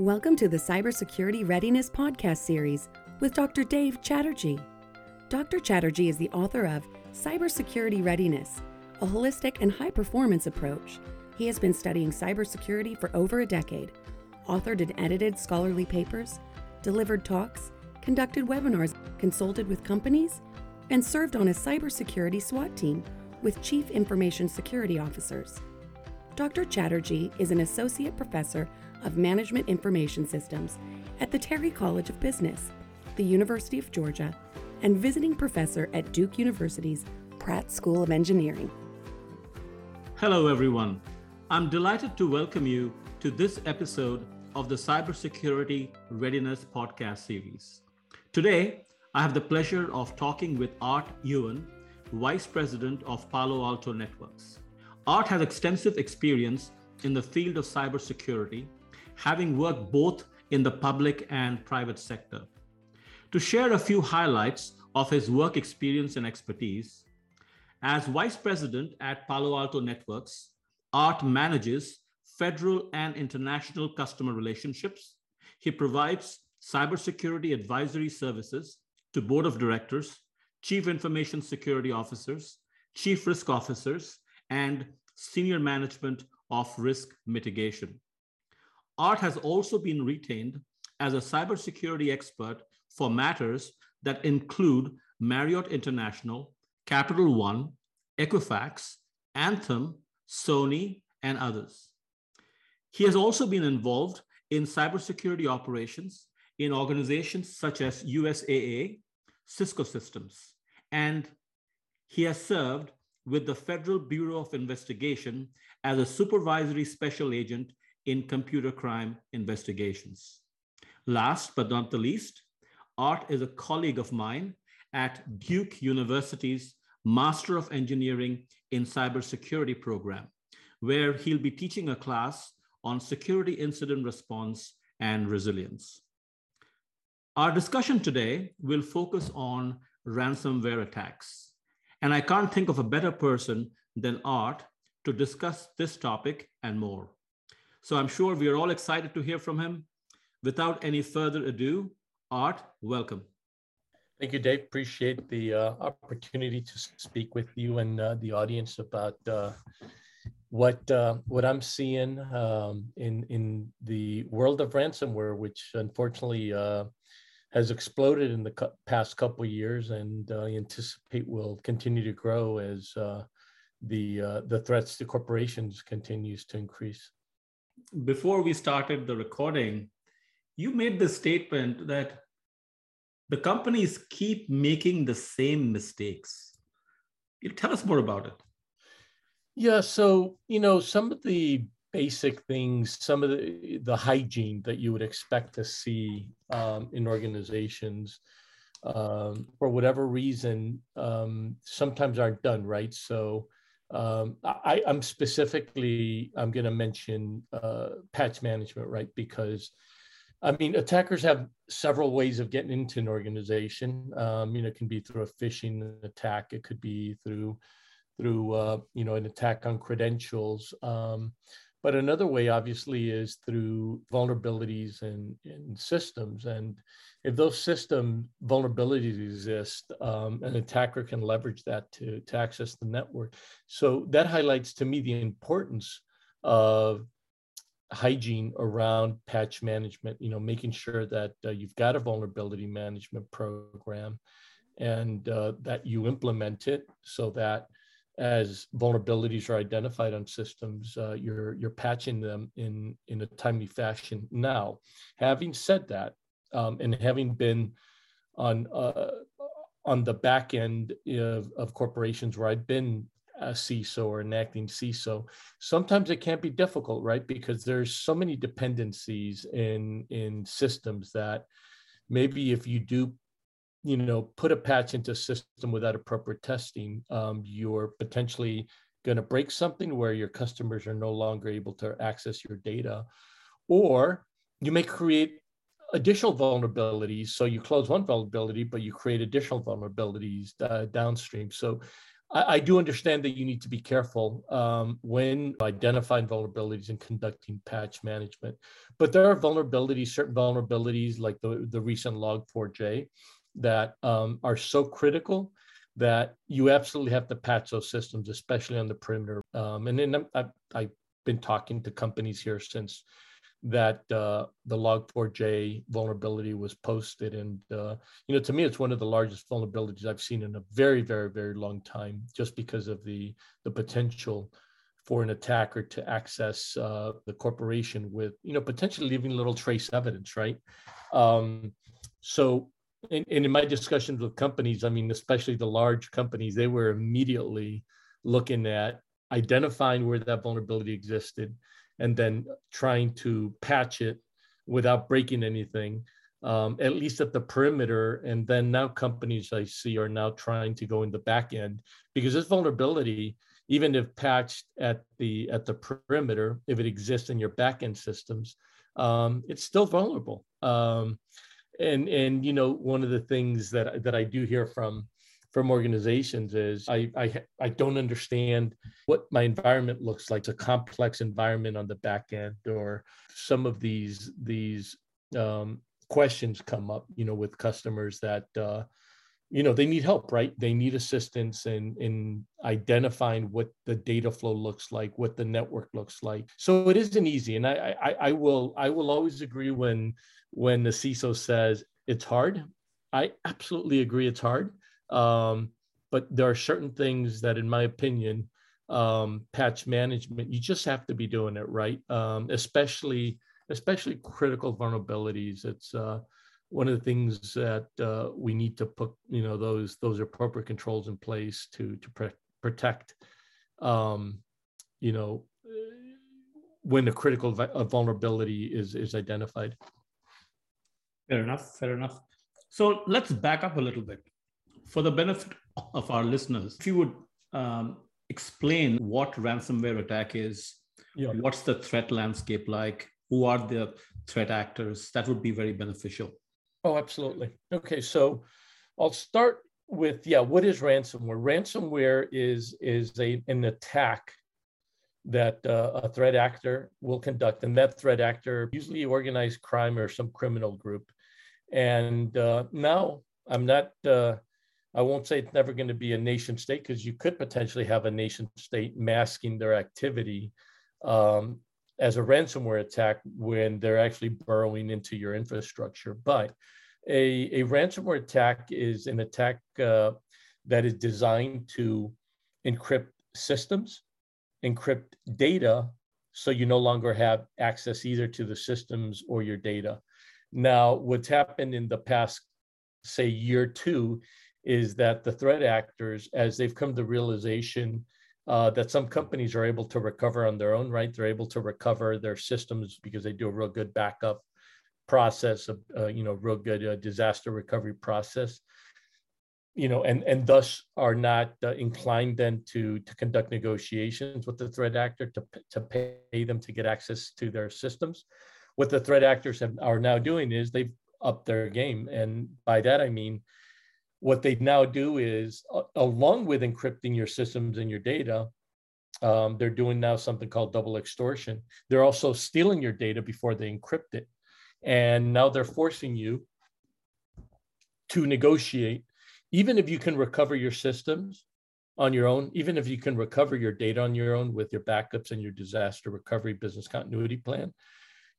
Welcome to the Cybersecurity Readiness Podcast Series with Dr. Dave Chatterjee. Dr. Chatterjee is the author of Cybersecurity Readiness, a holistic and high performance approach. He has been studying cybersecurity for over a decade, authored and edited scholarly papers, delivered talks, conducted webinars, consulted with companies, and served on a cybersecurity SWAT team with Chief Information Security Officers. Dr. Chatterjee is an associate professor of Management Information Systems at the Terry College of Business, the University of Georgia, and visiting professor at Duke University's Pratt School of Engineering. Hello, everyone. I'm delighted to welcome you to this episode of the Cybersecurity Readiness Podcast series. Today, I have the pleasure of talking with Art Ehuan, Vice President of Palo Alto Networks. Art has extensive experience in the field of cybersecurity having worked both in the public and private sector. To share a few highlights of his work experience and expertise, as Vice President at Palo Alto Networks, Art manages federal and international customer relationships. He provides cybersecurity advisory services to board of directors, chief information security officers, chief risk officers, and senior management of risk mitigation. Art has also been retained as a cybersecurity expert for matters that include Marriott International, Capital One, Equifax, Anthem, Sony, and others. He has also been involved in cybersecurity operations in organizations such as USAA, Cisco Systems, and he has served with the Federal Bureau of Investigation as a supervisory special agent in computer crime investigations. Last but not the least, Art is a colleague of mine at Duke University's Master of Engineering in Cybersecurity program, where he'll be teaching a class on security incident response and resilience. Our discussion today will focus on ransomware attacks. And I can't think of a better person than Art to discuss this topic and more. So I'm sure we are all excited to hear from him. Without any further ado, Art, welcome. Thank you, Dave. Appreciate the uh, opportunity to speak with you and uh, the audience about uh, what uh, what I'm seeing um, in in the world of ransomware, which unfortunately uh, has exploded in the past couple of years, and uh, I anticipate will continue to grow as the the threats to corporations continues to increase before we started the recording, you made the statement that the companies keep making the same mistakes. You tell us more about it. Yeah, so you know some of the basic things, some of the the hygiene that you would expect to see um, in organizations, um, for whatever reason, um, sometimes aren't done right. So um, I, am specifically I'm going to mention uh, patch management, right? Because I mean, attackers have several ways of getting into an organization. Um, you know, it can be through a phishing attack. It could be through through uh, you know an attack on credentials. Um, but another way, obviously, is through vulnerabilities in, in systems. And if those system vulnerabilities exist, um, an attacker can leverage that to, to access the network. So that highlights to me the importance of hygiene around patch management, you know, making sure that uh, you've got a vulnerability management program and uh, that you implement it so that as vulnerabilities are identified on systems, uh, you're you're patching them in in a timely fashion. Now, having said that, um, and having been on uh, on the back end of, of corporations where I've been a CISO or an acting CISO, sometimes it can't be difficult, right? Because there's so many dependencies in in systems that maybe if you do you know put a patch into a system without appropriate testing um, you're potentially going to break something where your customers are no longer able to access your data. Or you may create additional vulnerabilities. So you close one vulnerability but you create additional vulnerabilities uh, downstream. So I, I, do understand that you need to be careful um, when identifying vulnerabilities and conducting patch management. But there are vulnerabilities, certain vulnerabilities like the, the recent Log4j that um, are so critical that you absolutely have to patch those systems, especially on the perimeter. Um, and then I've, I've been talking to companies here since that uh, the log4j vulnerability was posted and uh, you know to me it's one of the largest vulnerabilities i've seen in a very very very long time just because of the the potential for an attacker to access uh, the corporation with you know potentially leaving little trace evidence right um, so and, and in my discussions with companies i mean especially the large companies they were immediately looking at identifying where that vulnerability existed and then trying to patch it without breaking anything, um, at least at the perimeter. And then now companies I see are now trying to go in the back end because this vulnerability, even if patched at the at the perimeter, if it exists in your backend systems, um, it's still vulnerable. Um, and and you know one of the things that that I do hear from from organizations is I, I, I don't understand what my environment looks like. It's a complex environment on the back end, or some of these these um, questions come up, you know, with customers that uh, you know they need help, right? They need assistance in in identifying what the data flow looks like, what the network looks like. So it isn't easy, and I I, I will I will always agree when when the CISO says it's hard. I absolutely agree it's hard um, but there are certain things that, in my opinion, um, patch management, you just have to be doing it right, um, especially especially critical vulnerabilities. It's uh, one of the things that uh, we need to put, you know, those those appropriate controls in place to to pre- protect, um, you know, when a critical vulnerability is is identified. Fair enough. Fair enough. So let's back up a little bit for the benefit of our listeners, if you would um, explain what ransomware attack is, yeah. what's the threat landscape like, who are the threat actors, that would be very beneficial. Oh, absolutely. Okay, so I'll start with yeah, what is ransomware? Ransomware is is a an attack that uh, a threat actor will conduct, and that threat actor usually organized crime or some criminal group. And uh, now I'm not uh, I won't say it's never going to be a nation state because you could potentially have a nation state masking their activity um, as a ransomware attack when they're actually burrowing into your infrastructure. But a, a ransomware attack is an attack uh, that is designed to encrypt systems, encrypt data, so you no longer have access either to the systems or your data. Now, what's happened in the past, say, year two is that the threat actors, as they've come to realization uh, that some companies are able to recover on their own right, they're able to recover their systems because they do a real good backup process, of, uh, you know, real good uh, disaster recovery process, you know, and and thus are not uh, inclined then to to conduct negotiations with the threat actor to to pay them to get access to their systems. What the threat actors have, are now doing is they've upped their game, and by that I mean what they now do is, uh, along with encrypting your systems and your data, um, they're doing now something called double extortion. They're also stealing your data before they encrypt it. And now they're forcing you to negotiate, even if you can recover your systems on your own, even if you can recover your data on your own with your backups and your disaster recovery business continuity plan,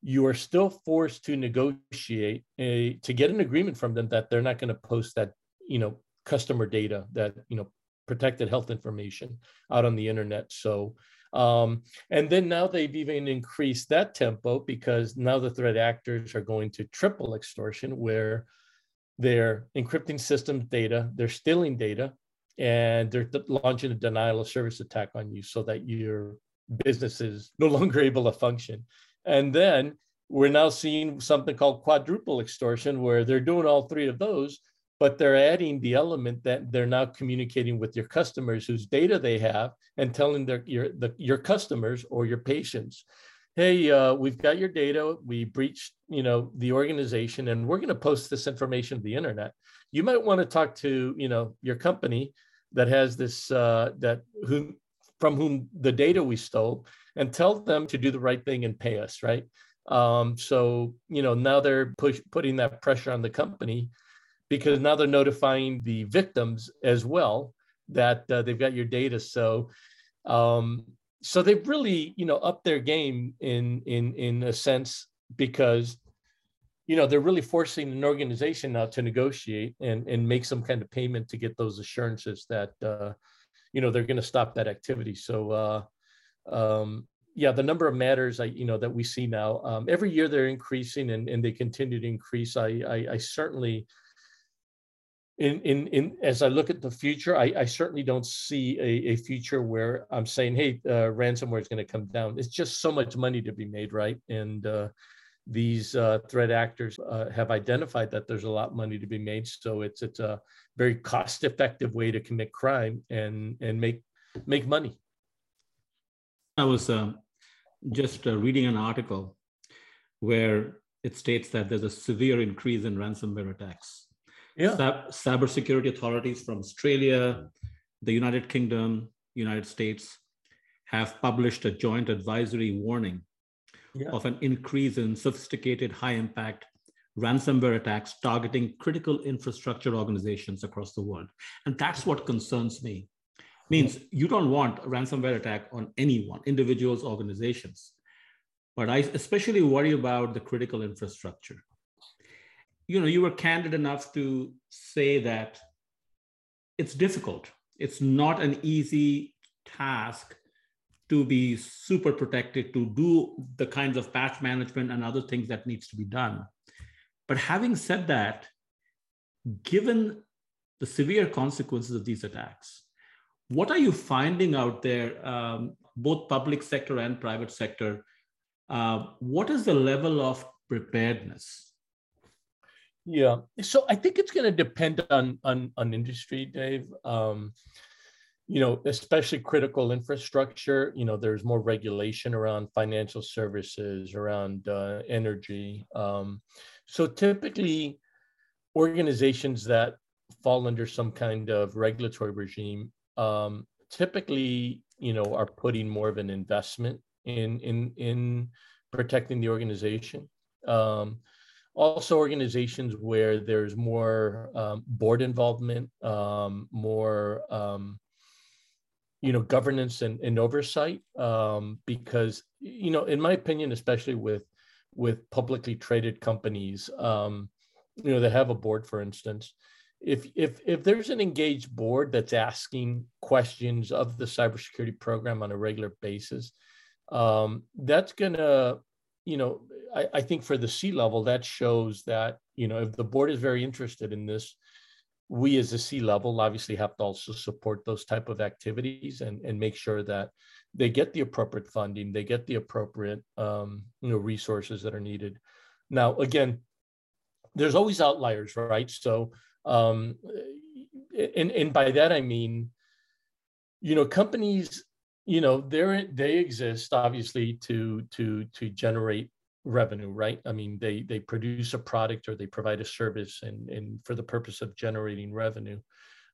you are still forced to negotiate a, to get an agreement from them that they're not going to post that you know customer data that you know protected health information out on the internet. So um, and then now they've even increased that tempo because now the threat actors are going to triple extortion where they're encrypting systems data they're stealing data and they're launching a denial of service attack on you so that your business is no longer able to function. And then we're now seeing something called quadruple extortion where they're doing all three of those but they're adding the element that they're now communicating with your customers whose data they have and telling their your the, your customers or your patients hey uh, we've got your data we breached you know the organization and we're going to post this information to the internet you might want to talk to you know your company that has this uh, that whom from whom the data we stole and tell them to do the right thing and pay us, right? Um, so you know now they're push, putting that pressure on the company because now they're notifying the victims as well that uh, they've got your data. So um, so they've really you know upped their game in in in a sense because you know they're really forcing an organization now to negotiate and and make some kind of payment to get those assurances that uh, you know they're going to stop that activity. So uh, um, yeah, the number of matters I you know that we see now um, every year they're increasing and, and they continue to increase. I I, I certainly in in in as I look at the future, I, I certainly don't see a, a future where I'm saying, hey, uh, ransomware is going to come down. It's just so much money to be made, right? And uh, these uh, threat actors uh, have identified that there's a lot of money to be made. So it's it's a very cost effective way to commit crime and and make make money. I was uh, just uh, reading an article where it states that there's a severe increase in ransomware attacks. Yeah. cybersecurity authorities from Australia, the United Kingdom, United States have published a joint advisory warning yeah. of an increase in sophisticated, high impact ransomware attacks targeting critical infrastructure organizations across the world. And that's what concerns me. Means you don't want a ransomware attack on anyone, individuals, organizations. But I especially worry about the critical infrastructure. You know, you were candid enough to say that it's difficult. It's not an easy task to be super protected, to do the kinds of patch management and other things that needs to be done. But having said that, given the severe consequences of these attacks, what are you finding out there, um, both public sector and private sector? Uh, what is the level of preparedness? Yeah, so I think it's going to depend on on on industry, Dave. Um, you know, especially critical infrastructure, you know, there's more regulation around financial services, around uh, energy. Um, so typically, organizations that fall under some kind of regulatory regime um, typically, you know, are putting more of an investment in in in protecting the organization. Um, also, organizations where there's more um, board involvement, um, more um, you know governance and, and oversight um, because you know in my opinion especially with with publicly traded companies um, you know that have a board for instance if if if there's an engaged board that's asking questions of the cybersecurity program on a regular basis um, that's gonna you know I, I think for the C level that shows that you know if the board is very interested in this we as a C level obviously have to also support those type of activities and, and make sure that they get the appropriate funding, they get the appropriate um, you know resources that are needed. Now, again, there's always outliers, right? So, um, and and by that I mean, you know, companies, you know, they're they exist obviously to to to generate revenue right? I mean they they produce a product or they provide a service and and for the purpose of generating revenue.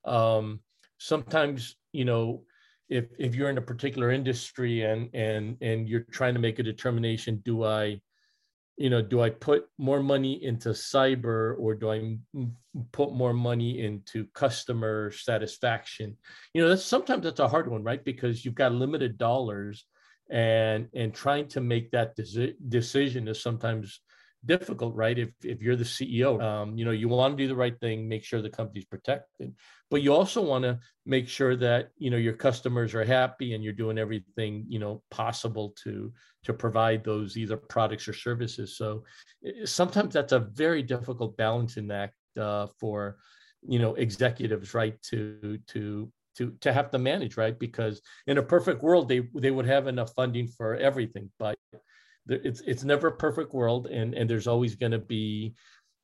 Um sometimes you know if if you're in a particular industry and and and you're trying to make a determination do i you know do i put more money into cyber or do i put more money into customer satisfaction? You know that's sometimes that's a hard one right? Because you've got limited dollars and and trying to make that deci- decision is sometimes difficult right? If, if you're the ceo um, you know you want to do the right thing make sure the company's protected. But you also want to make sure that you know your customers are happy and you're doing everything you know possible to to provide those either products or services. So sometimes that's a very difficult balancing act uh, for you know executives right to to to to have to manage, right? Because in a perfect world, they they would have enough funding for everything, but it's it's never a perfect world, and and there's always going to be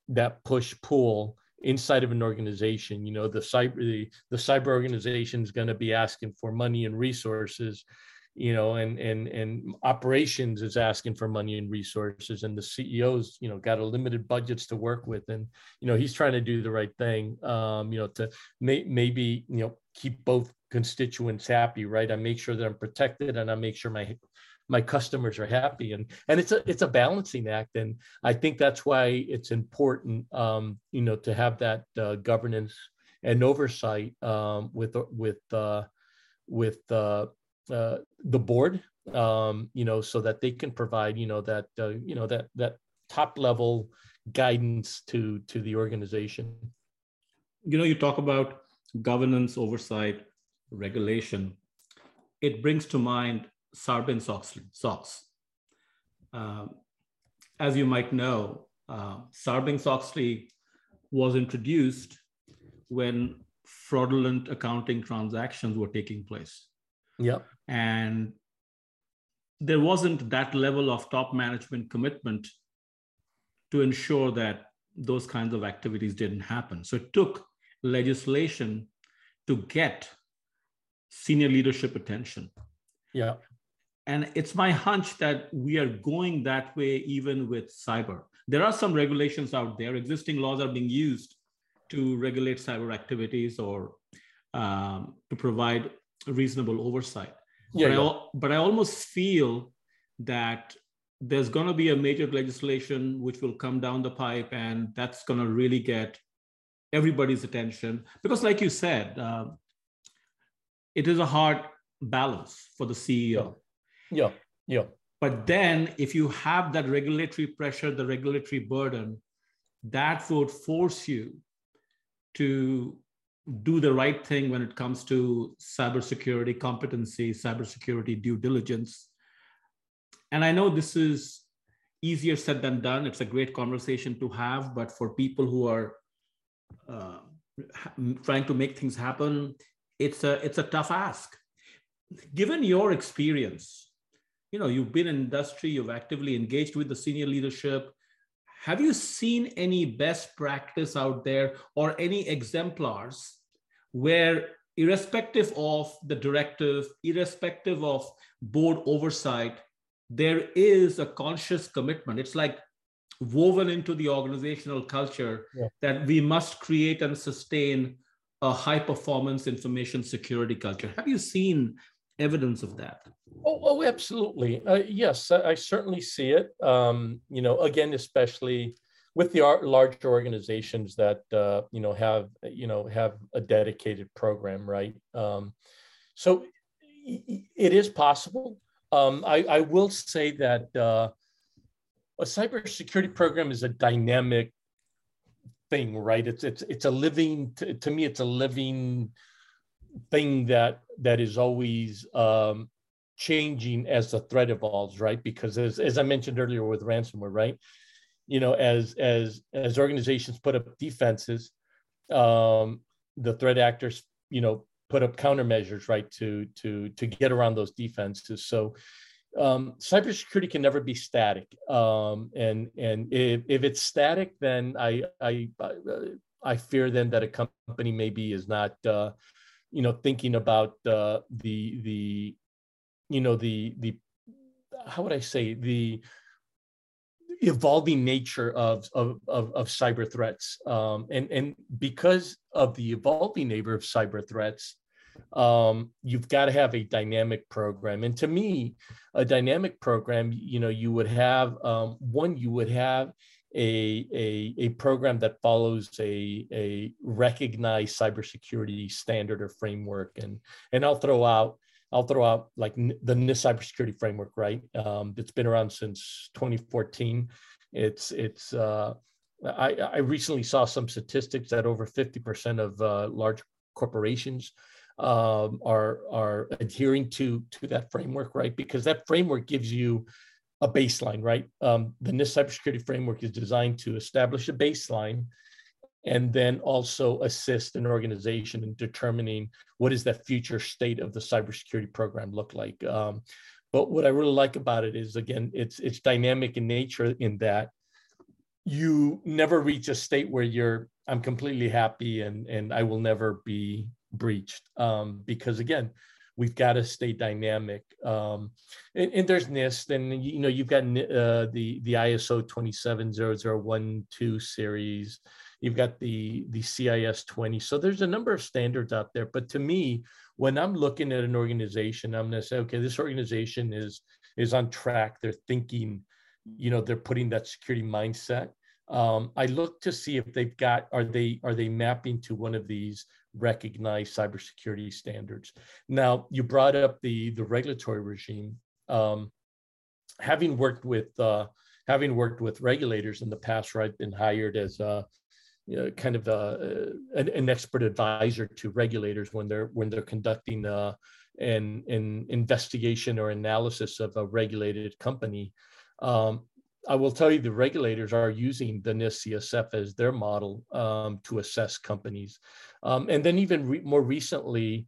that push pull inside of an organization. You know, the cyber the, the cyber organization is going to be asking for money and resources you know and and and operations is asking for money and resources and the ceos you know got a limited budgets to work with and you know he's trying to do the right thing um you know to may, maybe you know keep both constituents happy, right? I make sure that I'm protected and I make sure my my customers are happy. And and it's a it's a balancing act. And i think that's why it's important um you know to have that uh, governance and oversight um with with uh with uh, uh the board um you know so that they can provide you know that uh, you know that that top level guidance to to the organization. You know you talk about governance oversight regulation. It brings to mind Sarbanes-Oxley, SOX. Um, as you might know, uh, Sarbanes-Oxley was introduced when fraudulent accounting transactions were taking place. Yeah. And there wasn't that level of top management commitment to ensure that those kinds of activities didn't happen. So it took legislation to get senior leadership attention. Yeah. And it's my hunch that we are going that way even with cyber. There are some regulations out there, existing laws are being used to regulate cyber activities or um, to provide reasonable oversight. Yeah, but, yeah. I, but I almost feel that there's going to be a major legislation which will come down the pipe, and that's going to really get everybody's attention. Because, like you said, uh, it is a hard balance for the CEO. Yeah, yeah. But then, if you have that regulatory pressure, the regulatory burden, that would force you to do the right thing when it comes to cybersecurity competency, cybersecurity due diligence. And I know this is easier said than done. It's a great conversation to have, but for people who are uh, trying to make things happen, it's a it's a tough ask. Given your experience, you know you've been in industry, you've actively engaged with the senior leadership. Have you seen any best practice out there or any exemplars where, irrespective of the directive, irrespective of board oversight, there is a conscious commitment? It's like woven into the organizational culture Yeah. that we must create and sustain a high performance information security culture. Have you seen evidence of that? Oh, oh absolutely. Uh, yes, I, I certainly see it. Um, you know, again, especially with the ar- larger organizations that uh, you know have you know have a dedicated program, right? Um, so it is possible. Um, I, I will say that uh, a cybersecurity program is a dynamic thing, right? It's it's it's a living. To, to me, it's a living thing that that is always um, changing as the threat evolves, right? Because as, as I mentioned earlier with ransomware, right? You know, as as as organizations put up defenses, um, the threat actors, you know, put up countermeasures, right, to to to get around those defenses. So um, cybersecurity can never be static, um, and and if, if it's static, then I I I fear then that a company maybe is not uh, you know thinking about uh, the the you know the the how would I say the evolving nature of of of, of cyber threats. Um, and and because of the evolving nature of cyber threats um, you've got to have a dynamic program. And to me a dynamic program you know you would have um, one you would have a, a, a program that follows a, a recognized cybersecurity standard or framework and and I'll throw out I'll throw out like the NIST cybersecurity framework, right? Um, it's been around since 2014. It's it's. Uh, I, I recently saw some statistics that over 50% of uh, large corporations um, are are adhering to to that framework, right? Because that framework gives you a baseline, right? Um, the NIST cybersecurity framework is designed to establish a baseline and then also assist an organization in determining what is that future state of the cybersecurity program look like. Um, but what I really like about it is again, it's it's dynamic in nature in that you never reach a state where you're I'm completely happy and and I will never be breached um, because again we've got to stay dynamic um, and, and, there's NIST and you know you've got uh, the the ISO 27012 series you've got the the CIS 20. So there's a number of standards out there. But to me, when I'm looking at an organization, I'm going to say, okay, this organization is is on track. They're thinking, you know, they're putting that security mindset. Um, I look to see if they've got are they are they mapping to one of these recognized cybersecurity standards. Now, you brought up the the regulatory regime. Um, having worked with uh, having worked with regulators in the past, where I've been hired as a you know, kind of a, an, an, expert advisor to regulators when they're when they're conducting uh, an, an investigation or analysis of a regulated company. Um, I will tell you the regulators are using the NIST CSF as their model um, to assess companies. Um, and then even re- more recently,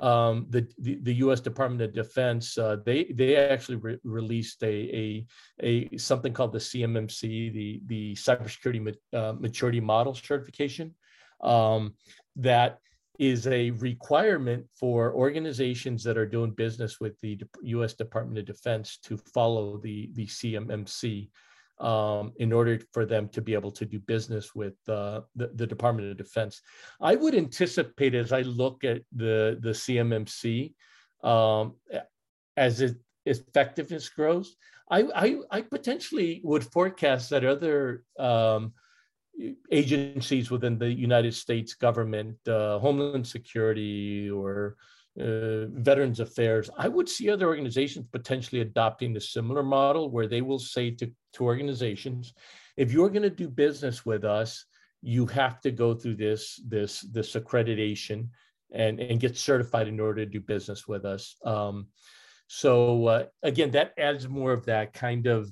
um, the, the, the U.S. Department of Defense uh, they they actually re- released a, a a something called the CMMC the the cybersecurity uh, maturity model certification um, that is a requirement for organizations that are doing business with the U.S. Department of Defense to follow the the CMMC um, in order for them to be able to do business with uh, the, the Department of Defense. I would anticipate as I look at the, the CMMC um, as its effectiveness grows, I, I, I, potentially would forecast that other um, agencies within the United States government, uh, Homeland Security or uh, Veterans Affairs, I would see other organizations potentially adopting a similar model where they will say to, to organizations, if you're going to do business with us, you have to go through this this this accreditation and and get certified in order to do business with us. Um, so uh, again, that adds more of that kind of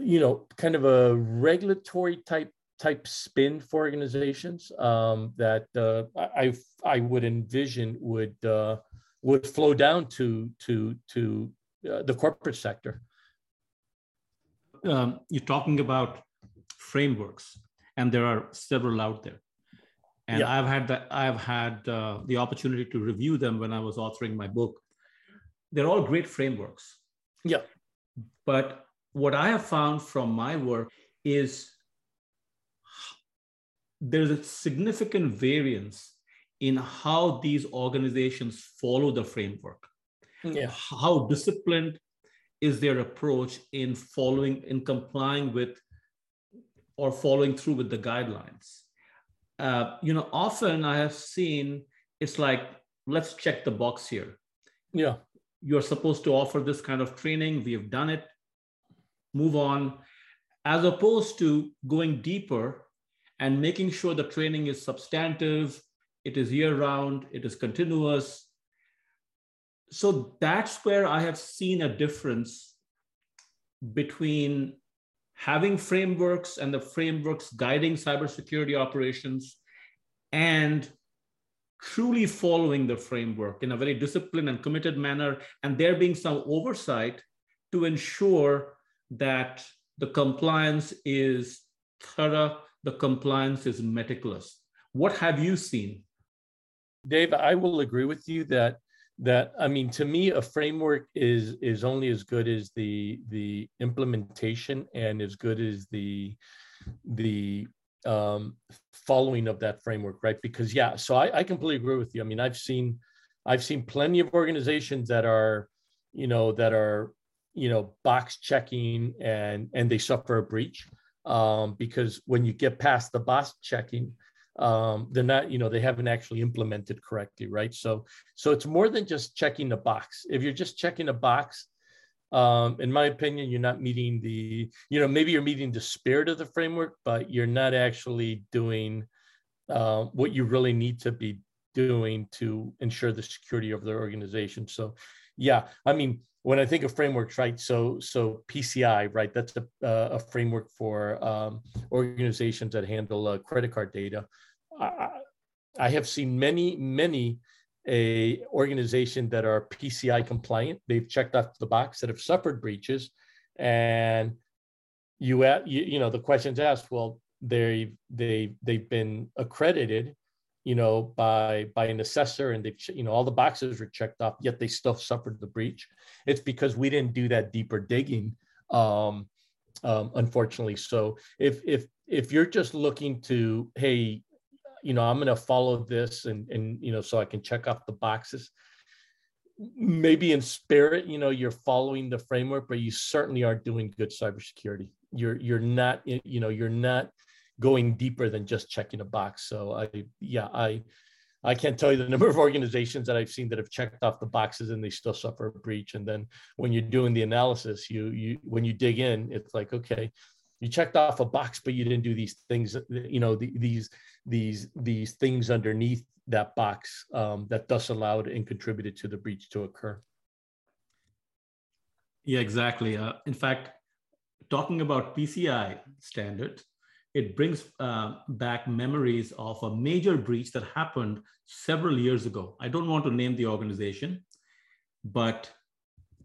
you know kind of a regulatory type type spin for organizations um, that uh, I I would envision would uh, would flow down to to to uh, the corporate sector. Um, you're talking about frameworks, and there are several out there. And yeah. I've had that I've had uh, the opportunity to review them when I was authoring my book. They're all great frameworks. Yeah. But what I have found from my work is there's a significant variance in how these organizations follow the framework. Yeah. How disciplined is their approach in following, in complying with, or following through with the guidelines? Uh, you know, often I have seen it's like, let's check the box here. Yeah. You're supposed to offer this kind of training. We have done it. Move on. As opposed to going deeper and making sure the training is substantive, it is year round, it is continuous. So that's where I have seen a difference between having frameworks and the frameworks guiding cybersecurity operations and truly following the framework in a very disciplined and committed manner, and there being some oversight to ensure that the compliance is thorough the compliance is meticulous. What have you seen? Dave, I will agree with you that that I mean to me a framework is is only as good as the the implementation and as good as the the um, following of that framework, right? Because yeah, so I, I completely agree with you. I mean, I've seen I've seen plenty of organizations that are, you know, that are, you know, box checking and and they suffer a breach um, because when you get past the box checking, um, they're not, you know, they haven't actually implemented correctly, right? So, so it's more than just checking the box. If you're just checking a box, um, in my opinion, you're not meeting the, you know, maybe you're meeting the spirit of the framework, but you're not actually doing uh, what you really need to be doing to ensure the security of their organization. So, yeah, I mean, when I think of frameworks, right? So so PCI, right? That's a, uh, a framework for um, organizations that handle uh, credit card data. I, I, have seen many many a organization that are PCI compliant. They've checked off the box that have suffered breaches, and you you, you know the questions asked. Well, they they they've been accredited you know, by by an assessor, and they've you know, all the boxes were checked off, yet they still suffered the breach. It's because we didn't do that deeper digging, um, um, unfortunately. So if if if you're just looking to, hey, you know, I'm going to follow this and and you know, so I can check off the boxes. Maybe in spirit, you know, you're following the framework, but you certainly are doing good cybersecurity. You're you're not, you know, you're not going deeper than just checking a box. So I, yeah, I I can't tell you the number of organizations that I've seen that have checked off the boxes and they still suffer a breach. And then when you're doing the analysis, you you when you dig in, it's like, okay, you checked off a box, but you didn't do these things, you know, the, these these these things underneath that box um, that thus allowed and contributed to the breach to occur. Yeah, exactly. Uh, in fact, talking about PCI standards, it brings uh, back memories of a major breach that happened several years ago. I don't want to name the organization, but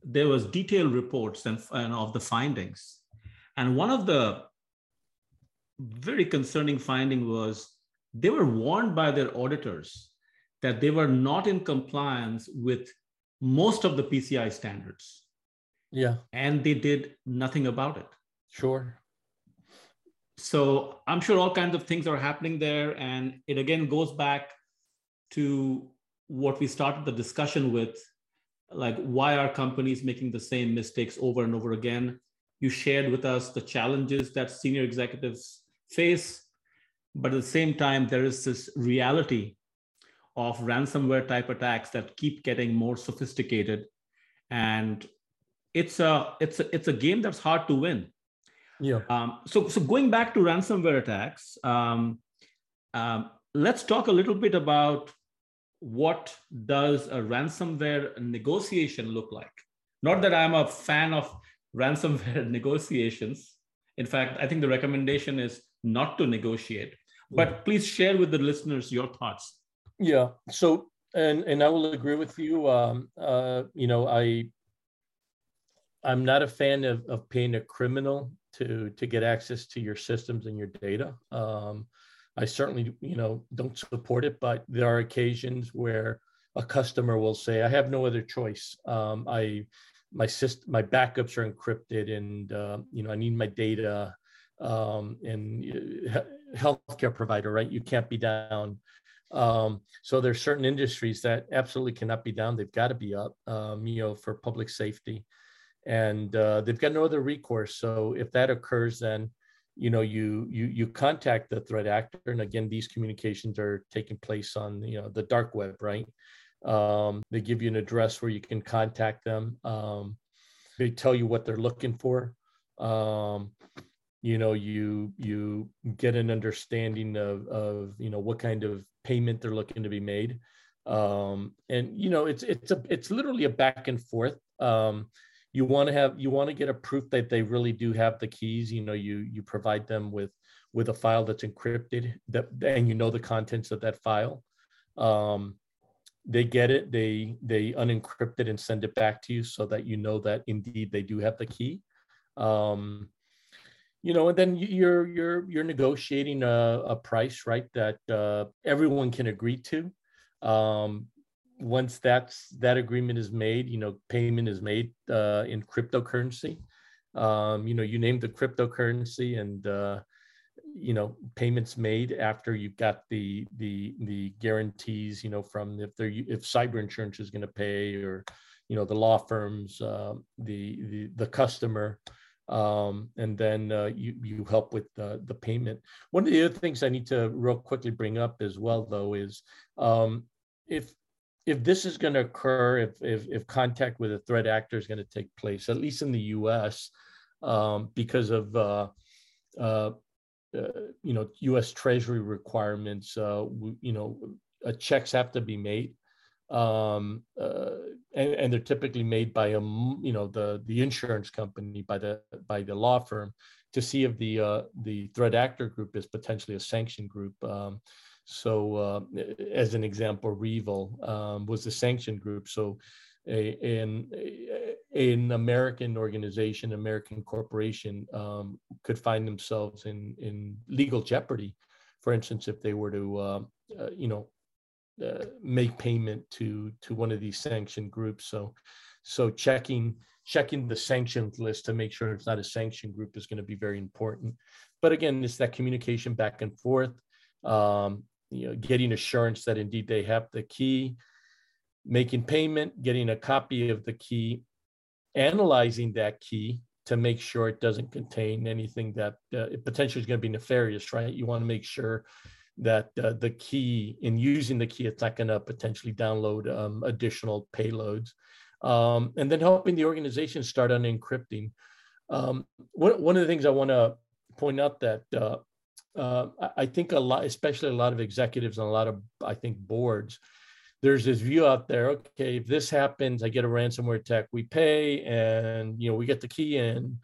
there was detailed reports and, and of the findings. And one of the very concerning finding was they were warned by their auditors that they were not in compliance with most of the PCI standards. Yeah. And they did nothing about it. Sure so i'm sure all kinds of things are happening there. And it again goes back to what we started the discussion with like why are companies making the same mistakes over and over again? You shared with us the challenges that senior executives face but at the same time there is this reality of ransomware type attacks that keep getting more sophisticated. And it's a it's a it's a game that's hard to win yeah. Um, so, so going back to ransomware attacks, um, um, let's talk a little bit about what does a ransomware negotiation look like. Not that I'm a fan of ransomware negotiations. In fact, I think the recommendation is not to negotiate. But yeah. please share with the listeners your thoughts. Yeah. So, and and I will agree with you. Um, uh, you know, I I'm not a fan of, of paying a criminal to to get access to your systems and your data. Um, I certainly, you know, don't support it, but there are occasions where a customer will say, "I have no other choice. Um, I my system, my backups are encrypted, and uh, you know, I need my data." Um, and uh, healthcare provider, right? You can't be down. Um, so there's certain industries that absolutely cannot be down. They've got to be up, um, you know, for public safety and uh, they've got no other recourse. So if that occurs, then you know you you you contact the threat actor, and again, these communications are taking place on you know the dark web, right? Um, they give you an address where you can contact them. Um, they tell you what they're looking for. Um, you know, you you get an understanding of of you know what kind of payment they're looking to be made. Um, and you know, it's it's a it's literally a back and forth. You want to have you want to get a proof that they really do have the keys you know you you provide them with with a file that's encrypted that and you know the contents of that file. Um, they get it they they unencrypt it and send it back to you so that you know that indeed they do have the key. Um, you know and then you're you're you're negotiating a, a price right that uh, everyone can agree to. Um, once that's that agreement is made, you know, payment is made uh, in cryptocurrency. Um, you know, you name the cryptocurrency, and uh, you know, payments made after you've got the the the guarantees. You know, from if they're if cyber insurance is going to pay, or you know, the law firms, uh, the the the customer. Um, and then uh, you you help with the, the payment. One of the other things I need to real quickly bring up as well, though, is um, if if this is going to occur, if, if, if contact with a threat actor is going to take place, at least in the U.S., um, because of uh, uh, uh, you know U.S. Treasury requirements, uh, you know uh, checks have to be made, um, uh, and, and, they're typically made by a you know the the insurance company by the by the law firm to see if the the threat actor group is potentially a sanctioned group. Um, so, uh, as an example, REvil um, was a sanctioned group. So, a, an, an American organization, American corporation, um, could find themselves in in legal jeopardy. For instance, if they were to, uh, uh, you know, uh, make payment to to one of these sanctioned groups. So, so checking checking the sanctions list to make sure it's not a sanctioned group is going to be very important. But again, it's that communication back and forth, um, you know, getting assurance that indeed they have the key, making payment, getting a copy of the key, analyzing that key to make sure it doesn't contain anything that uh, potentially is going to be nefarious, right? You want to make sure that uh, the key in using the key, it's not going to potentially download um, additional payloads. Um, and then helping the organization start on encrypting. Um, one, one of the things I want to point out that uh, uh, I think a lot, especially a lot of executives and a lot of, I think, boards, there's this view out there okay if this happens i get a ransomware attack we pay and you know we get the key and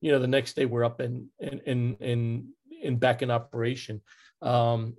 you know the next day we're up and in in in, in back in operation. Um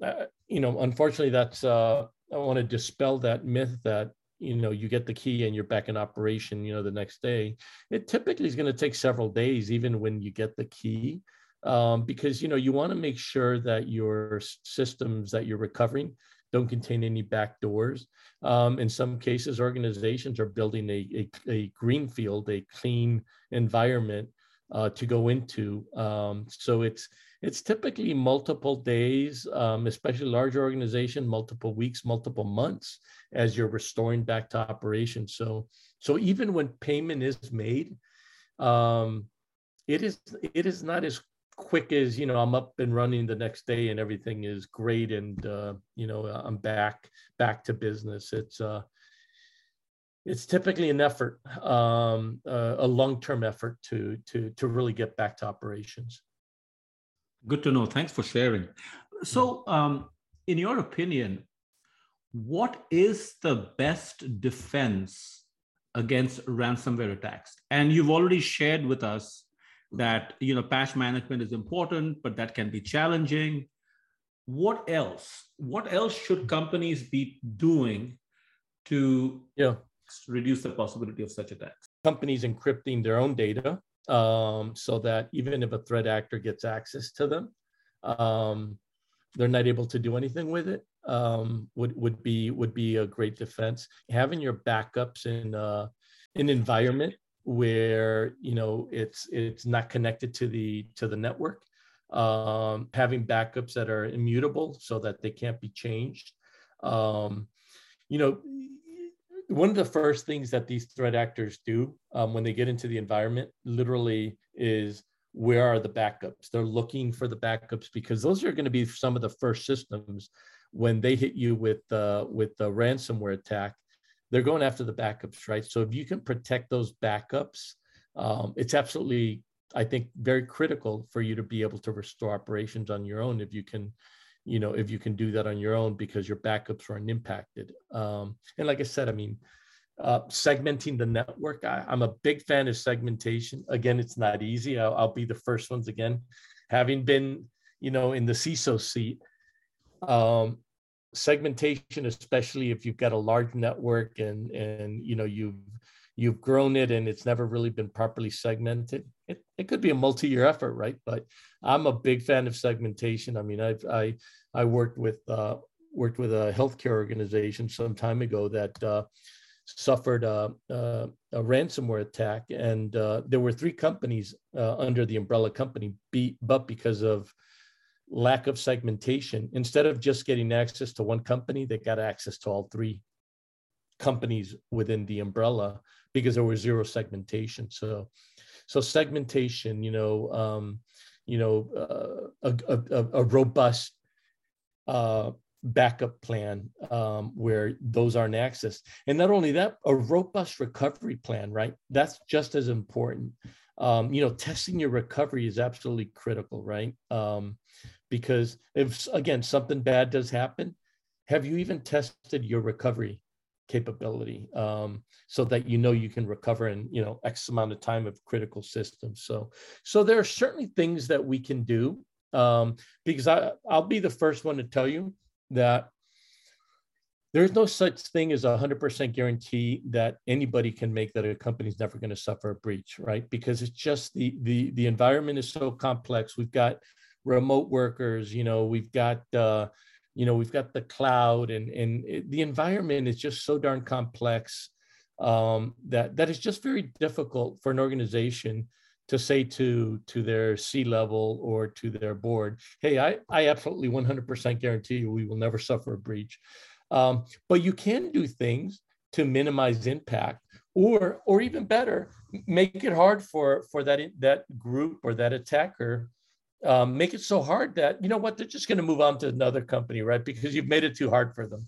you know unfortunately that's uh i want to dispel that myth that you know you get the key and you're back in operation you know the next day. It typically is going to take several days even when you get the key um, because you know you want to make sure that your systems that you're recovering don't contain any back doors. Um, in some cases, organizations are building a, a, a greenfield, a clean environment uh, to go into. Um, so it's it's typically multiple days, um, especially large organization, multiple weeks, multiple months as you're restoring back to operation. So so even when payment is made, um, it is it is not as quick as you know i'm up and running the next day and everything is great and uh, you know i'm back back to business. It's uh it's typically an effort um, uh, a long-term effort to to to really get back to operations. Good to know. Thanks for sharing. So um, in your opinion what is the best defense against ransomware attacks? And you've already shared with us that you know patch management is important but that can be challenging. What else? What else should companies be doing to yeah. reduce the possibility of such attacks? Companies encrypting their own data um, so that even if a threat actor gets access to them um, they're not able to do anything with it um, would would be would be a great defense. Having your backups in uh, an environment where you know it's it's not connected to the to the network. Um, having backups that are immutable so that they can't be changed. Um, you know one of the first things that these threat actors do um, when they get into the environment literally is where are the backups? They're looking for the backups because those are going to be some of the first systems when they hit you with uh, with the ransomware attack they're going after the backups, right? So if you can protect those backups, um, it's absolutely, I think, very critical for you to be able to restore operations on your own if you can, you know, if you can do that on your own because your backups are unimpacted. Um, and like I said, I mean, uh, segmenting the network, I, am a big fan of segmentation. Again, it's not easy. I'll, I'll be the first ones again, having been, you know, in the CISO seat. Um, segmentation especially if you've got a large network and and you know you've you've grown it and it's never really been properly segmented it, it could be a multi-year effort right? But i'm a big fan of segmentation. I mean i've i i worked with uh worked with a healthcare organization some time ago that uh suffered a, a, a ransomware attack. And uh, there were three companies uh, under the umbrella company be, but because of lack of segmentation. Instead of just getting access to one company, they got access to all three companies within the umbrella because there was zero segmentation. So, so segmentation, you know, um, you know, uh, a, a, a, robust uh, backup plan um, where those aren't accessed, and not only that, a robust recovery plan. Right, that's just as important. Um, you know, testing your recovery is absolutely critical. Right. Um, because if again something bad does happen have you even tested your recovery capability um, so that you know you can recover in you know x amount of time of critical systems? So so there are certainly things that we can do um, because I, i'll be the first one to tell you that there's no such thing as a 100% guarantee that anybody can make that a company's never going to suffer a breach right? Because it's just the the the environment is so complex. We've got remote workers you know we've got uh, you know we've got the cloud and and it, the environment is just so darn complex um, that that is just very difficult for an organization to say to to their C level or to their board, hey, I, I absolutely 100% guarantee you we will never suffer a breach. Um, but you can do things to minimize impact or or even better make it hard for for that that group or that attacker um, make it so hard that you know what they're just going to move on to another company right because you've made it too hard for them.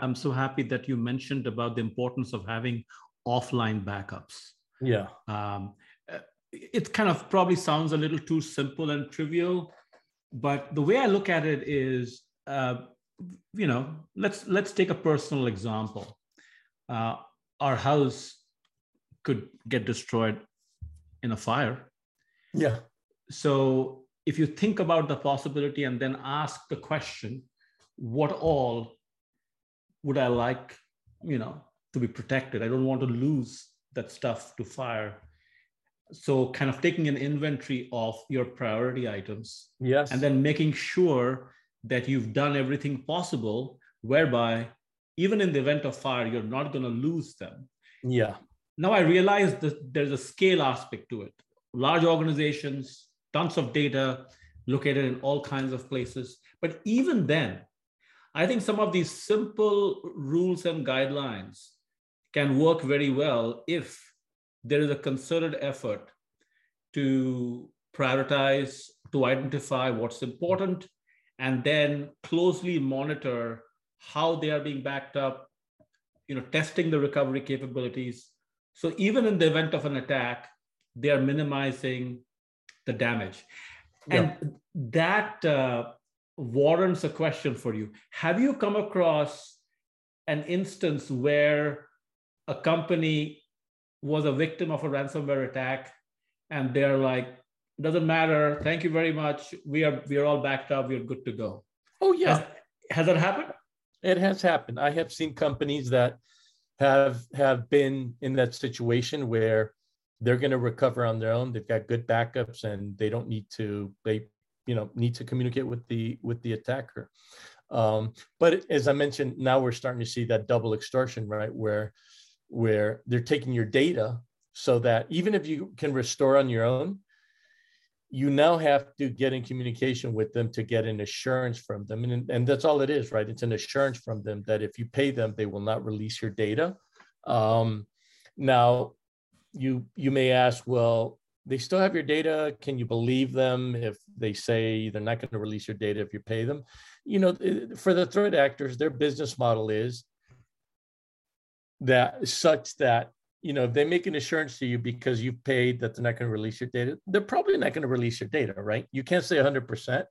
I'm so happy that you mentioned about the importance of having offline backups. Yeah. Um, it kind of probably sounds a little too simple and trivial but the way i look at it is uh, you know let's let's take a personal example. Uh, our house could get destroyed in a fire. Yeah. So if you think about the possibility and then ask the question what all would i like you know to be protected? I don't want to lose that stuff to fire. So kind of taking an inventory of your priority items yes. and then making sure that you've done everything possible whereby even in the event of fire you're not going to lose them. Yeah. Now i realize that there's a scale aspect to it. Large organizations tons of data located in all kinds of places but even then i think some of these simple rules and guidelines can work very well if there is a concerted effort to prioritize, to identify what's important, and then closely monitor how they are being backed up, you know, testing the recovery capabilities. So even in the event of an attack, they are minimizing the damage. And yeah. that uh, warrants a question for you. Have you come across an instance where a company was a victim of a ransomware attack and they're like doesn't matter. Thank you very much. We are we are all backed up. We're good to go. Oh yeah. Has, has that happened? It has happened. I have seen companies that have have been in that situation where they're going to recover on their own they've got good backups and they don't need to they you know need to communicate with the with the attacker um, but as i mentioned now we're starting to see that double extortion right where where they're taking your data so that even if you can restore on your own, you now have to get in communication with them to get an assurance from them. And, and that's all it is, right? It's an assurance from them that if you pay them, they will not release your data. Um, now, you you may ask, well, they still have your data. Can you believe them if they say they're not going to release your data if you pay them? You know, for the threat actors, their business model is that such that you know if they make an assurance to you because you've paid that they're not going to release your data they're probably not going to release your data right you can't say 100%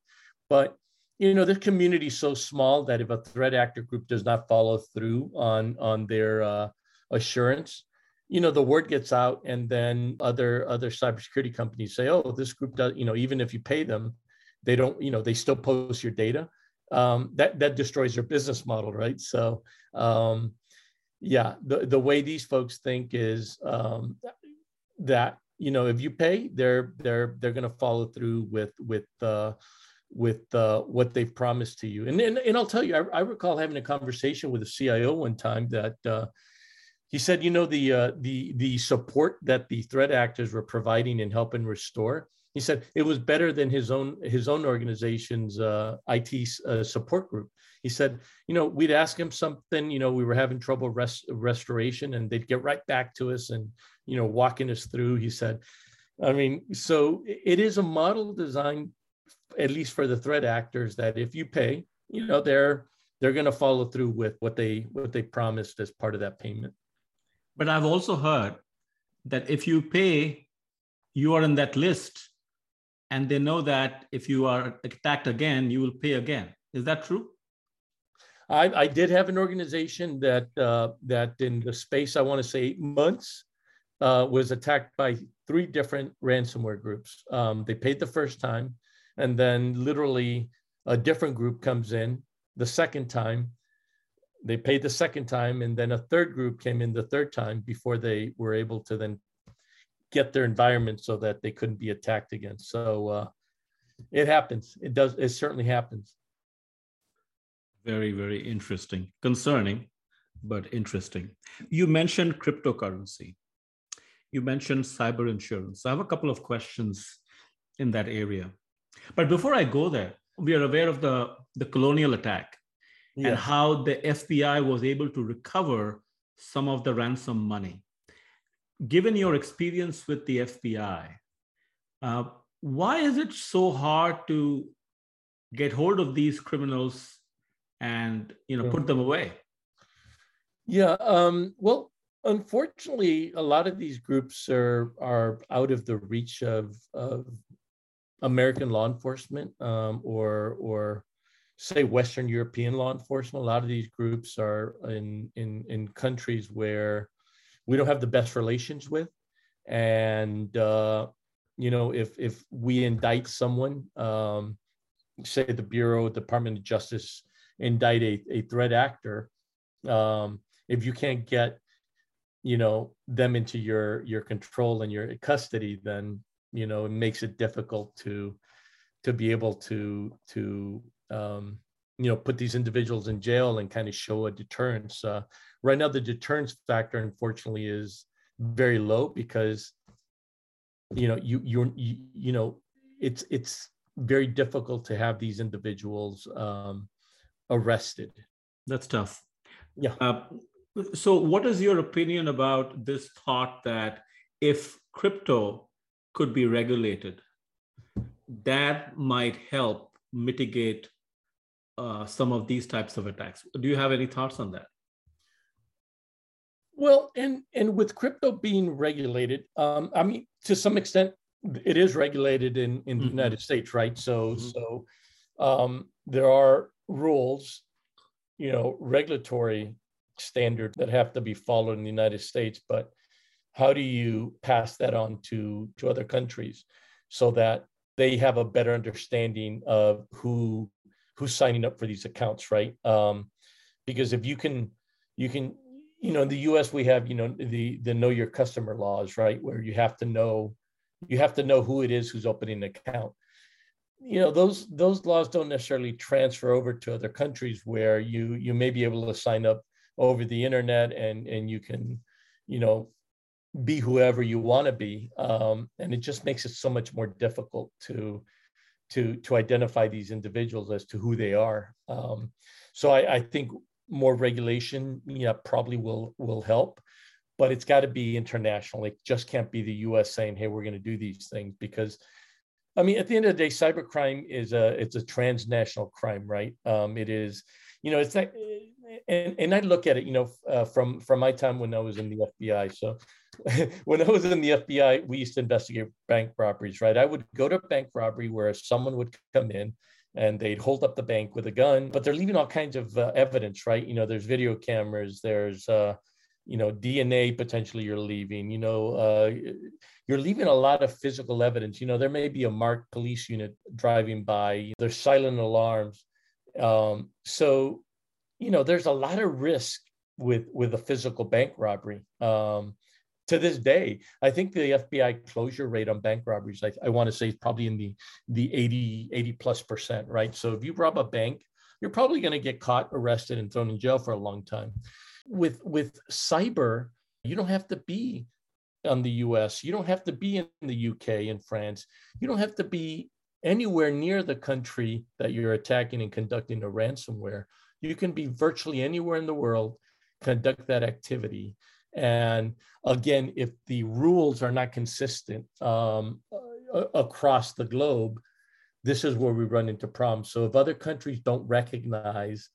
but you know the community is so small that if a threat actor group does not follow through on on their uh, assurance you know the word gets out and then other other cybersecurity companies say oh this group does you know even if you pay them they don't you know they still post your data um, that that destroys your business model right so um, yeah, the, the way these folks think is um, that you know if you pay, they're they're they're going to follow through with with uh, with uh, what they've promised to you. And and, and I'll tell you, I, I recall having a conversation with a CIO one time that uh, he said, you know, the uh, the the support that the threat actors were providing and helping restore. He said it was better than his own his own organization's uh, IT uh, support group he said, you know, we'd ask him something, you know, we were having trouble rest, restoration and they'd get right back to us and, you know, walking us through. He said, I mean, so it is a model designed, at least for the threat actors, that if you pay, you know, they're they're going to follow through with what they what they promised as part of that payment. But I've also heard that if you pay, you are in that list, and they know that if you are attacked again, you will pay again. Is that true? I, I did have an organization that uh, that in the space I want to say eight months uh, was attacked by three different ransomware groups. Um, they paid the first time, and then literally a different group comes in the second time. They paid the second time, and then a third group came in the third time before they were able to then get their environment so that they couldn't be attacked again. So uh, it happens. It does. It certainly happens very, very interesting, concerning, but interesting. You mentioned cryptocurrency. You mentioned cyber insurance. I have a couple of questions in that area. But before I go there, we are aware of the, the colonial attack yes. and how the FBI was able to recover some of the ransom money. Given your experience with the FBI, uh, why is it so hard to get hold of these criminals and you know put them away? Yeah, um, well, unfortunately, a lot of these groups are are out of the reach of, of American law enforcement um, or or say Western European law enforcement. A lot of these groups are in in in countries where we don't have the best relations with, and uh, you know if if we indict someone, um, say the Bureau, Department of Justice indict a, a threat actor, um, if you can't get you know them into your your control and your custody, then you know it makes it difficult to to be able to to um, you know put these individuals in jail and kind of show a deterrence. Uh, right now the deterrence factor unfortunately is very low because you know you you're you, you know it's it's very difficult to have these individuals um, arrested. That's tough. Yeah. Uh, so what is your opinion about this thought that if crypto could be regulated, that might help mitigate uh, some of these types of attacks. Do you have any thoughts on that? Well, and and with crypto being regulated, um, I mean, to some extent, it is regulated in in the mm-hmm. United States, right? So mm-hmm. so um, there are rules, you know, regulatory standards that have to be followed in the United States, but how do you pass that on to to other countries so that they have a better understanding of who who's signing up for these accounts right? Um, because if you can you can you know in the us we have you know the the know your customer laws right? Where you have to know you have to know who it is who's opening an account. You know those those laws don't necessarily transfer over to other countries where you you may be able to sign up over the internet and and you can you know be whoever you want to be. Um, and it just makes it so much more difficult to to to identify these individuals as to who they are. Um, so I, I, think more regulation yeah probably will will help but it's got to be international. It just can't be the us saying hey we're going to do these things because i mean at the end of the day cybercrime is a it's a transnational crime right? Um, it is you know it's like and, and I look at it, you know, uh, from from my time when I was in the FBI. So when I was in the FBI, we used to investigate bank robberies, right? I would go to a bank robbery where someone would come in and they'd hold up the bank with a gun, but they're leaving all kinds of uh, evidence, right? You know, there's video cameras, there's, uh, you know, DNA potentially you're leaving, you know, uh, you're leaving a lot of physical evidence. You know, there may be a marked police unit driving by, there's silent alarms. Um, so you know, there's a lot of risk with with a physical bank robbery. Um, to this day, I think the FBI closure rate on bank robberies, I, I want to say is probably in the the 80, 80 plus percent, right? So if you rob a bank, you're probably going to get caught, arrested, and thrown in jail for a long time. With with cyber, you don't have to be on the US, you don't have to be in the UK and France, you don't have to be anywhere near the country that you're attacking and conducting a ransomware you can be virtually anywhere in the world, conduct that activity. And again, if the rules are not consistent um, across the globe, this is where we run into problems. So if other countries don't recognize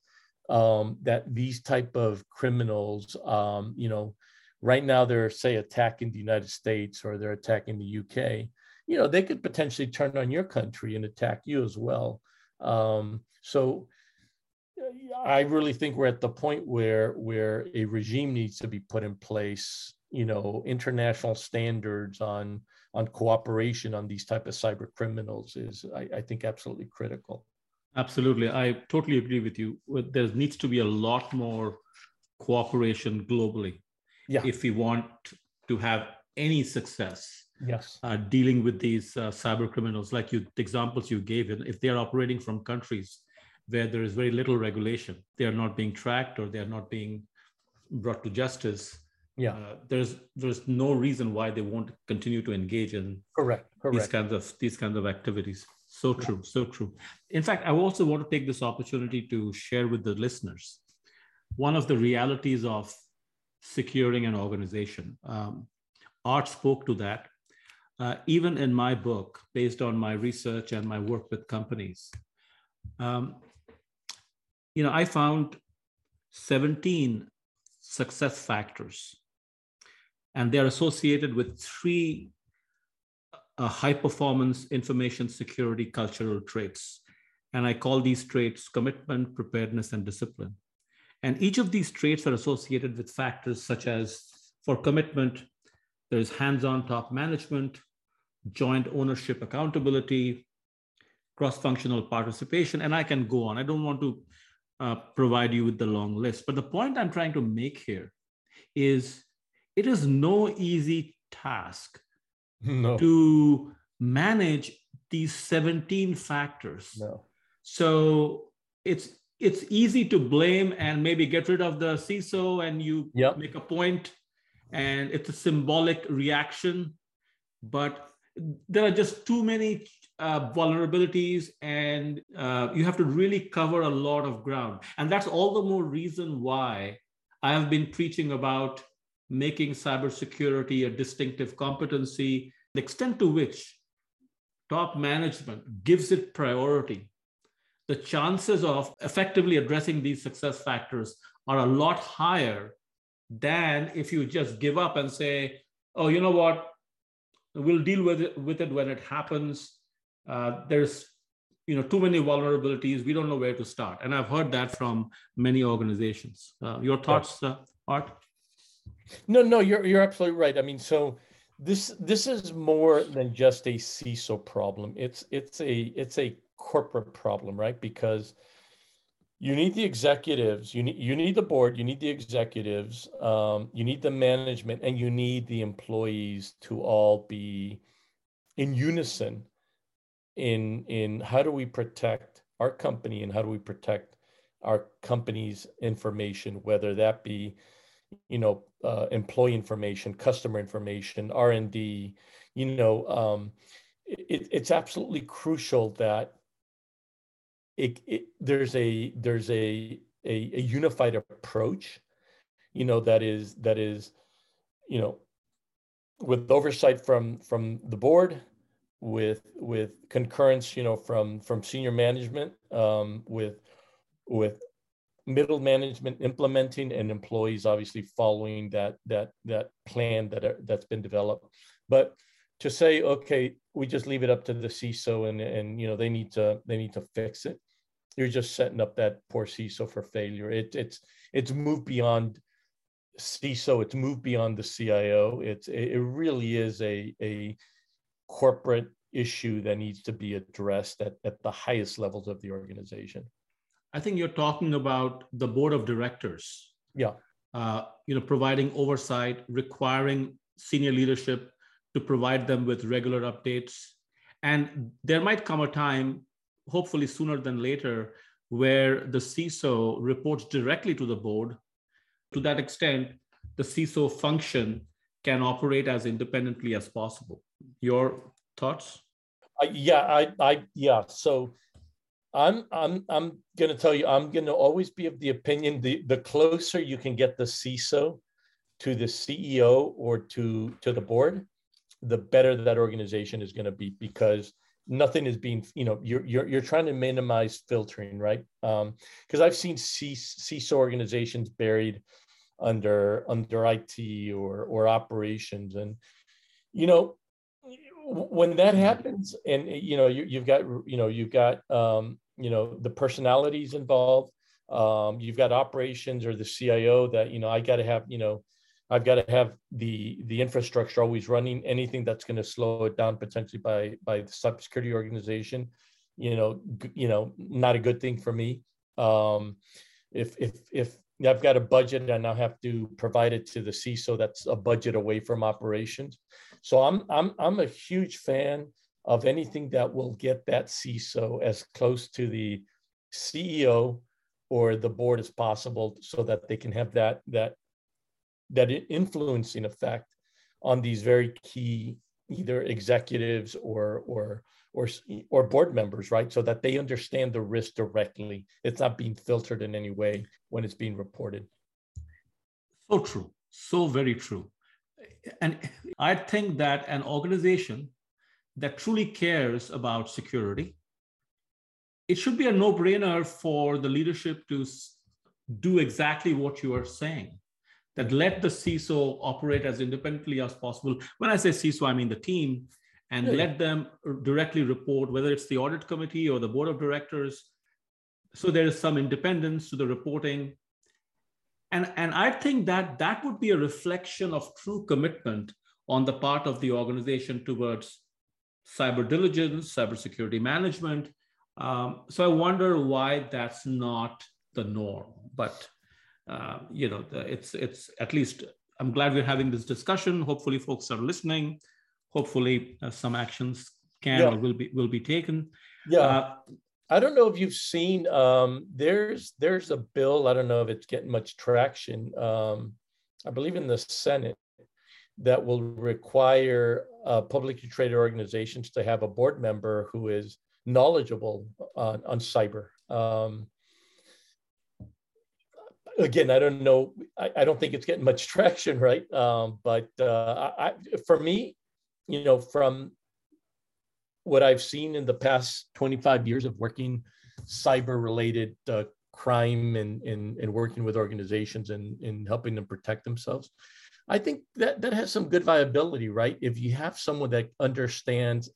um, that these type of criminals, um, you know, right now they're say attacking the United States or they're attacking the UK, you know, they could potentially turn on your country and attack you as well. Um, so I really think we're at the point where where a regime needs to be put in place. You know, international standards on on cooperation on these type of cyber criminals is, I, I think, absolutely critical. Absolutely, I totally agree with you. There needs to be a lot more cooperation globally. Yeah. If we want to have any success. Yes. Uh, dealing with these uh, cyber criminals, like you, the examples you gave, if they are operating from countries where there is very little regulation. They are not being tracked or they are not being brought to justice, yeah, uh, there's there's no reason why they won't continue to engage in correct, correct. these kinds of these kinds of activities. So true, yeah. so true. In fact, I also want to take this opportunity to share with the listeners one of the realities of securing an organization. Um, Art spoke to that. Uh, even in my book, based on my research and my work with companies, um, you know, I found 17 success factors, and they're associated with three uh, high performance information security cultural traits. And I call these traits commitment, preparedness, and discipline. And each of these traits are associated with factors such as for commitment, there's hands on top management, joint ownership accountability, cross functional participation, and I can go on. I don't want to uh, provide you with the long list, but the point I'm trying to make here is it is no easy task no. to manage these 17 factors. No. So it's it's easy to blame and maybe get rid of the CISO and you yep. make a point and it's a symbolic reaction. But there are just too many uh, vulnerabilities and uh, you have to really cover a lot of ground. And that's all the more reason why I have been preaching about making cybersecurity a distinctive competency, the extent to which top management gives it priority, the chances of effectively addressing these success factors are a lot higher than if you just give up and say, oh, you know what, we'll deal with it, with it when it happens. Uh, there's you know too many vulnerabilities we don't know where to start and i've heard that from many organizations uh, your thoughts uh, art no, no, you're you're absolutely right. I mean, so this this is more than just a CISO problem. It's it's a it's a corporate problem, right? Because you need the executives, you need you need the board, you need the executives, um, you need the management, and you need the employees to all be in unison in in how do we protect our company and how do we protect our company's information, whether that be you know, uh, employee information, customer information, R and D. You know, um, it, it's absolutely crucial that it, it, there's a there's a, a a unified approach. You know, that is that is, you know, with oversight from from the board, with with concurrence, you know, from from senior management, um, with with middle management implementing and employees obviously following that that that plan that are, that's been developed but to say okay we just leave it up to the CISO and and you know they need to they need to fix it. You're just setting up that poor CISO for failure. It, it's it's moved beyond CISO it's moved beyond the CIO it's it really is a a corporate issue that needs to be addressed at, at the highest levels of the organization. I think you're talking about the board of directors. Yeah. Uh, you know, providing oversight, requiring senior leadership to provide them with regular updates. And there might come a time, hopefully sooner than later, where the CISO reports directly to the board. To that extent, the CISO function can operate as independently as possible. Your thoughts? Uh, yeah, I, I, yeah. So I'm I'm I'm gonna tell you, I'm gonna always be of the opinion the the closer you can get the CISO to the CEO or to to the board, the better that organization is gonna be because nothing is being, you know, you're you're you're trying to minimize filtering, right? Um, because I've seen C, CISO organizations buried under under IT or or operations, and you know, when that happens and you know you, have got you know you've got um, you know the personalities involved um, you've got operations or the cio that you know i got to have you know i've got to have the the infrastructure always running anything that's going to slow it down potentially by by the cybersecurity organization you know you know not a good thing for me um, if if if I've got a budget and I have to provide it to the CISO that's a budget away from operations. So I'm I'm I'm a huge fan of anything that will get that CISO as close to the CEO or the board as possible so that they can have that that that influencing effect on these very key either executives or or or or board members right? So that they understand the risk directly. It's not being filtered in any way when it's being reported. So true. So very true. And i think that an organization that truly cares about security it should be a no-brainer for the leadership to do exactly what you are saying that let the CISO operate as independently as possible. When I say CISO, I mean the team, and let them directly report, whether it's the audit committee or the board of directors. So there is some independence to the reporting. And, and I think that that would be a reflection of true commitment on the part of the organization towards cyber diligence, cybersecurity management. Um, so I wonder why that's not the norm. But uh, you know, it's it's at least I'm glad we're having this discussion. Hopefully, folks are listening. Hopefully, uh, some actions can yeah. or will be will be taken. Yeah. Uh, I don't know if you've seen um, there's there's a bill. I don't know if it's getting much traction. Um, I believe in the Senate that will require uh, publicly traded organizations to have a board member who is knowledgeable on, on cyber. Um, again, I don't know. I, I, don't think it's getting much traction, right? Um, but uh, I, for me, you know, from what I've seen in the past 25 years of working cyber-related uh, crime and, and, and working with organizations and, and helping them protect themselves, I think that that has some good viability, right? If you have someone that understands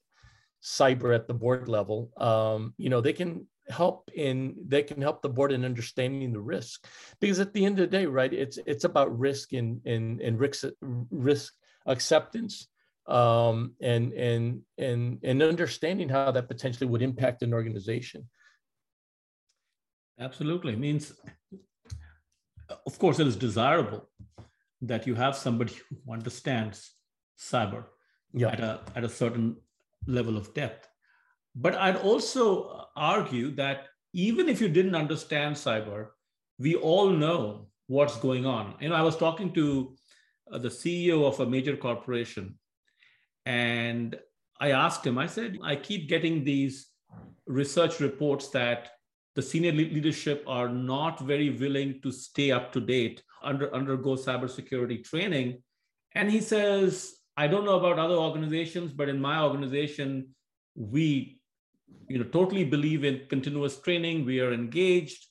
cyber at the board level, um, you know, they can help in they can help the board in understanding the risk. Because at the end of the day right it's it's about risk and and, and risk risk acceptance um, and and and and understanding how that potentially would impact an organization. Absolutely. It means of course it is desirable that you have somebody who understands cyber yeah. at a at a certain level of depth but I'd also argue that even if you didn't understand cyber, we all know what's going on. You know, I was talking to uh, the CEO of a major corporation, and I asked him, I said, I keep getting these research reports that the senior leadership are not very willing to stay up to date, under, undergo cybersecurity training. And he says, I don't know about other organizations, but in my organization, we you know, totally believe in continuous training. We are engaged.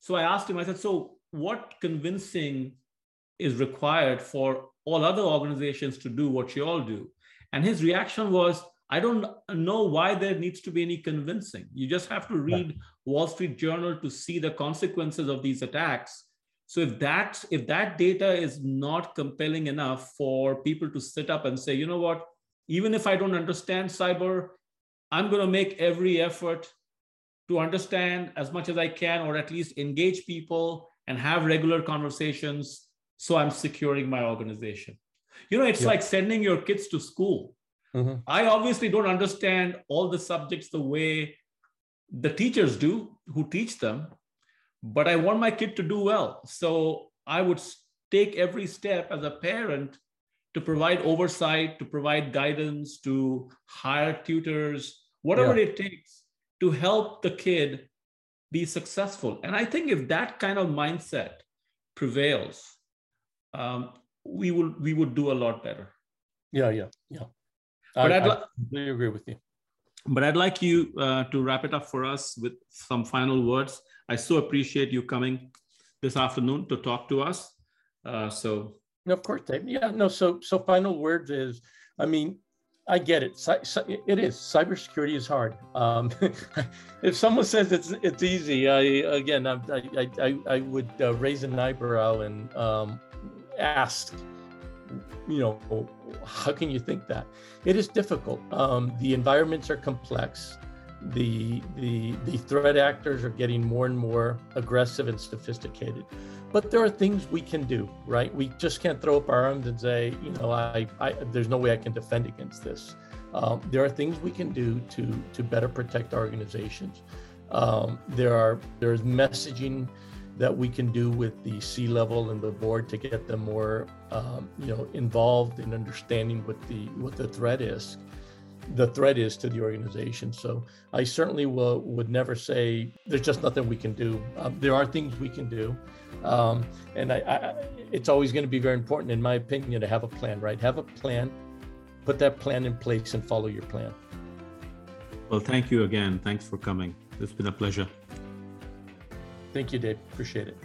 So I asked him, I said, so what convincing is required for all other organizations to do what you all do? And his reaction was, I don't know why there needs to be any convincing. You just have to read yeah. Wall Street Journal to see the consequences of these attacks. So if that if that data is not compelling enough for people to sit up and say, you know what, even if I don't understand cyber, I'm going to make every effort to understand as much as I can, or at least engage people and have regular conversations. So I'm securing my organization. You know, it's yeah. like sending your kids to school. Mm-hmm. I obviously don't understand all the subjects the way the teachers do who teach them, but I want my kid to do well. So I would take every step as a parent to provide oversight, to provide guidance, to hire tutors, whatever yeah. it takes to help the kid be successful. And I think if that kind of mindset prevails, um, we will we would do a lot better. Yeah, yeah, yeah. But I, I'd li- I agree with you. But I'd like you uh, to wrap it up for us with some final words. I so appreciate you coming this afternoon to talk to us. Uh, so of course, Dave. Yeah, no. So, so final words is, I mean, I get it. It is. Cybersecurity is hard. Um, if someone says it's it's easy, I again, I I I, I would uh, raise an eyebrow and um, ask, you know, how can you think that? It is difficult. Um, the environments are complex the the the threat actors are getting more and more aggressive and sophisticated. But there are things we can do right? We just can't throw up our arms and say you know i, I there's no way i can defend against this. Um, there are things we can do to to better protect organizations. Um, there are there's messaging that we can do with the C level and the board to get them more, um, you know, involved in understanding what the what the threat is, the threat is to the organization. So I certainly will would never say there's just nothing we can do. Um, there are things we can do, um, and I, I, it's always going to be very important, in my opinion, to have a plan. Right, have a plan, put that plan in place, and follow your plan. Well, thank you again. Thanks for coming. It's been a pleasure. Thank you, Dave. Appreciate it.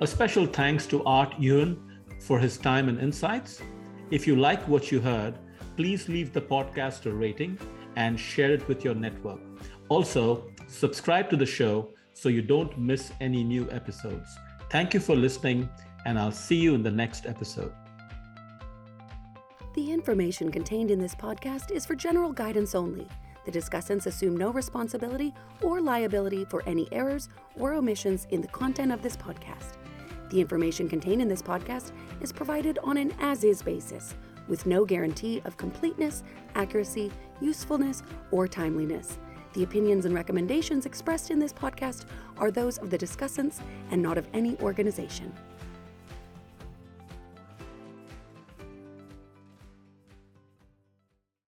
A special thanks to Art Ehuan for his time and insights. If you like what you heard, please leave the podcast a rating and share it with your network. Also, subscribe to the show so you don't miss any new episodes. Thank you for listening, and I'll see you in the next episode. The information contained in this podcast is for general guidance only. The discussants assume no responsibility or liability for any errors or omissions in the content of this podcast. The information contained in this podcast is provided on an as is basis, with no guarantee of completeness, accuracy, usefulness, or timeliness. The opinions and recommendations expressed in this podcast are those of the discussants and not of any organization.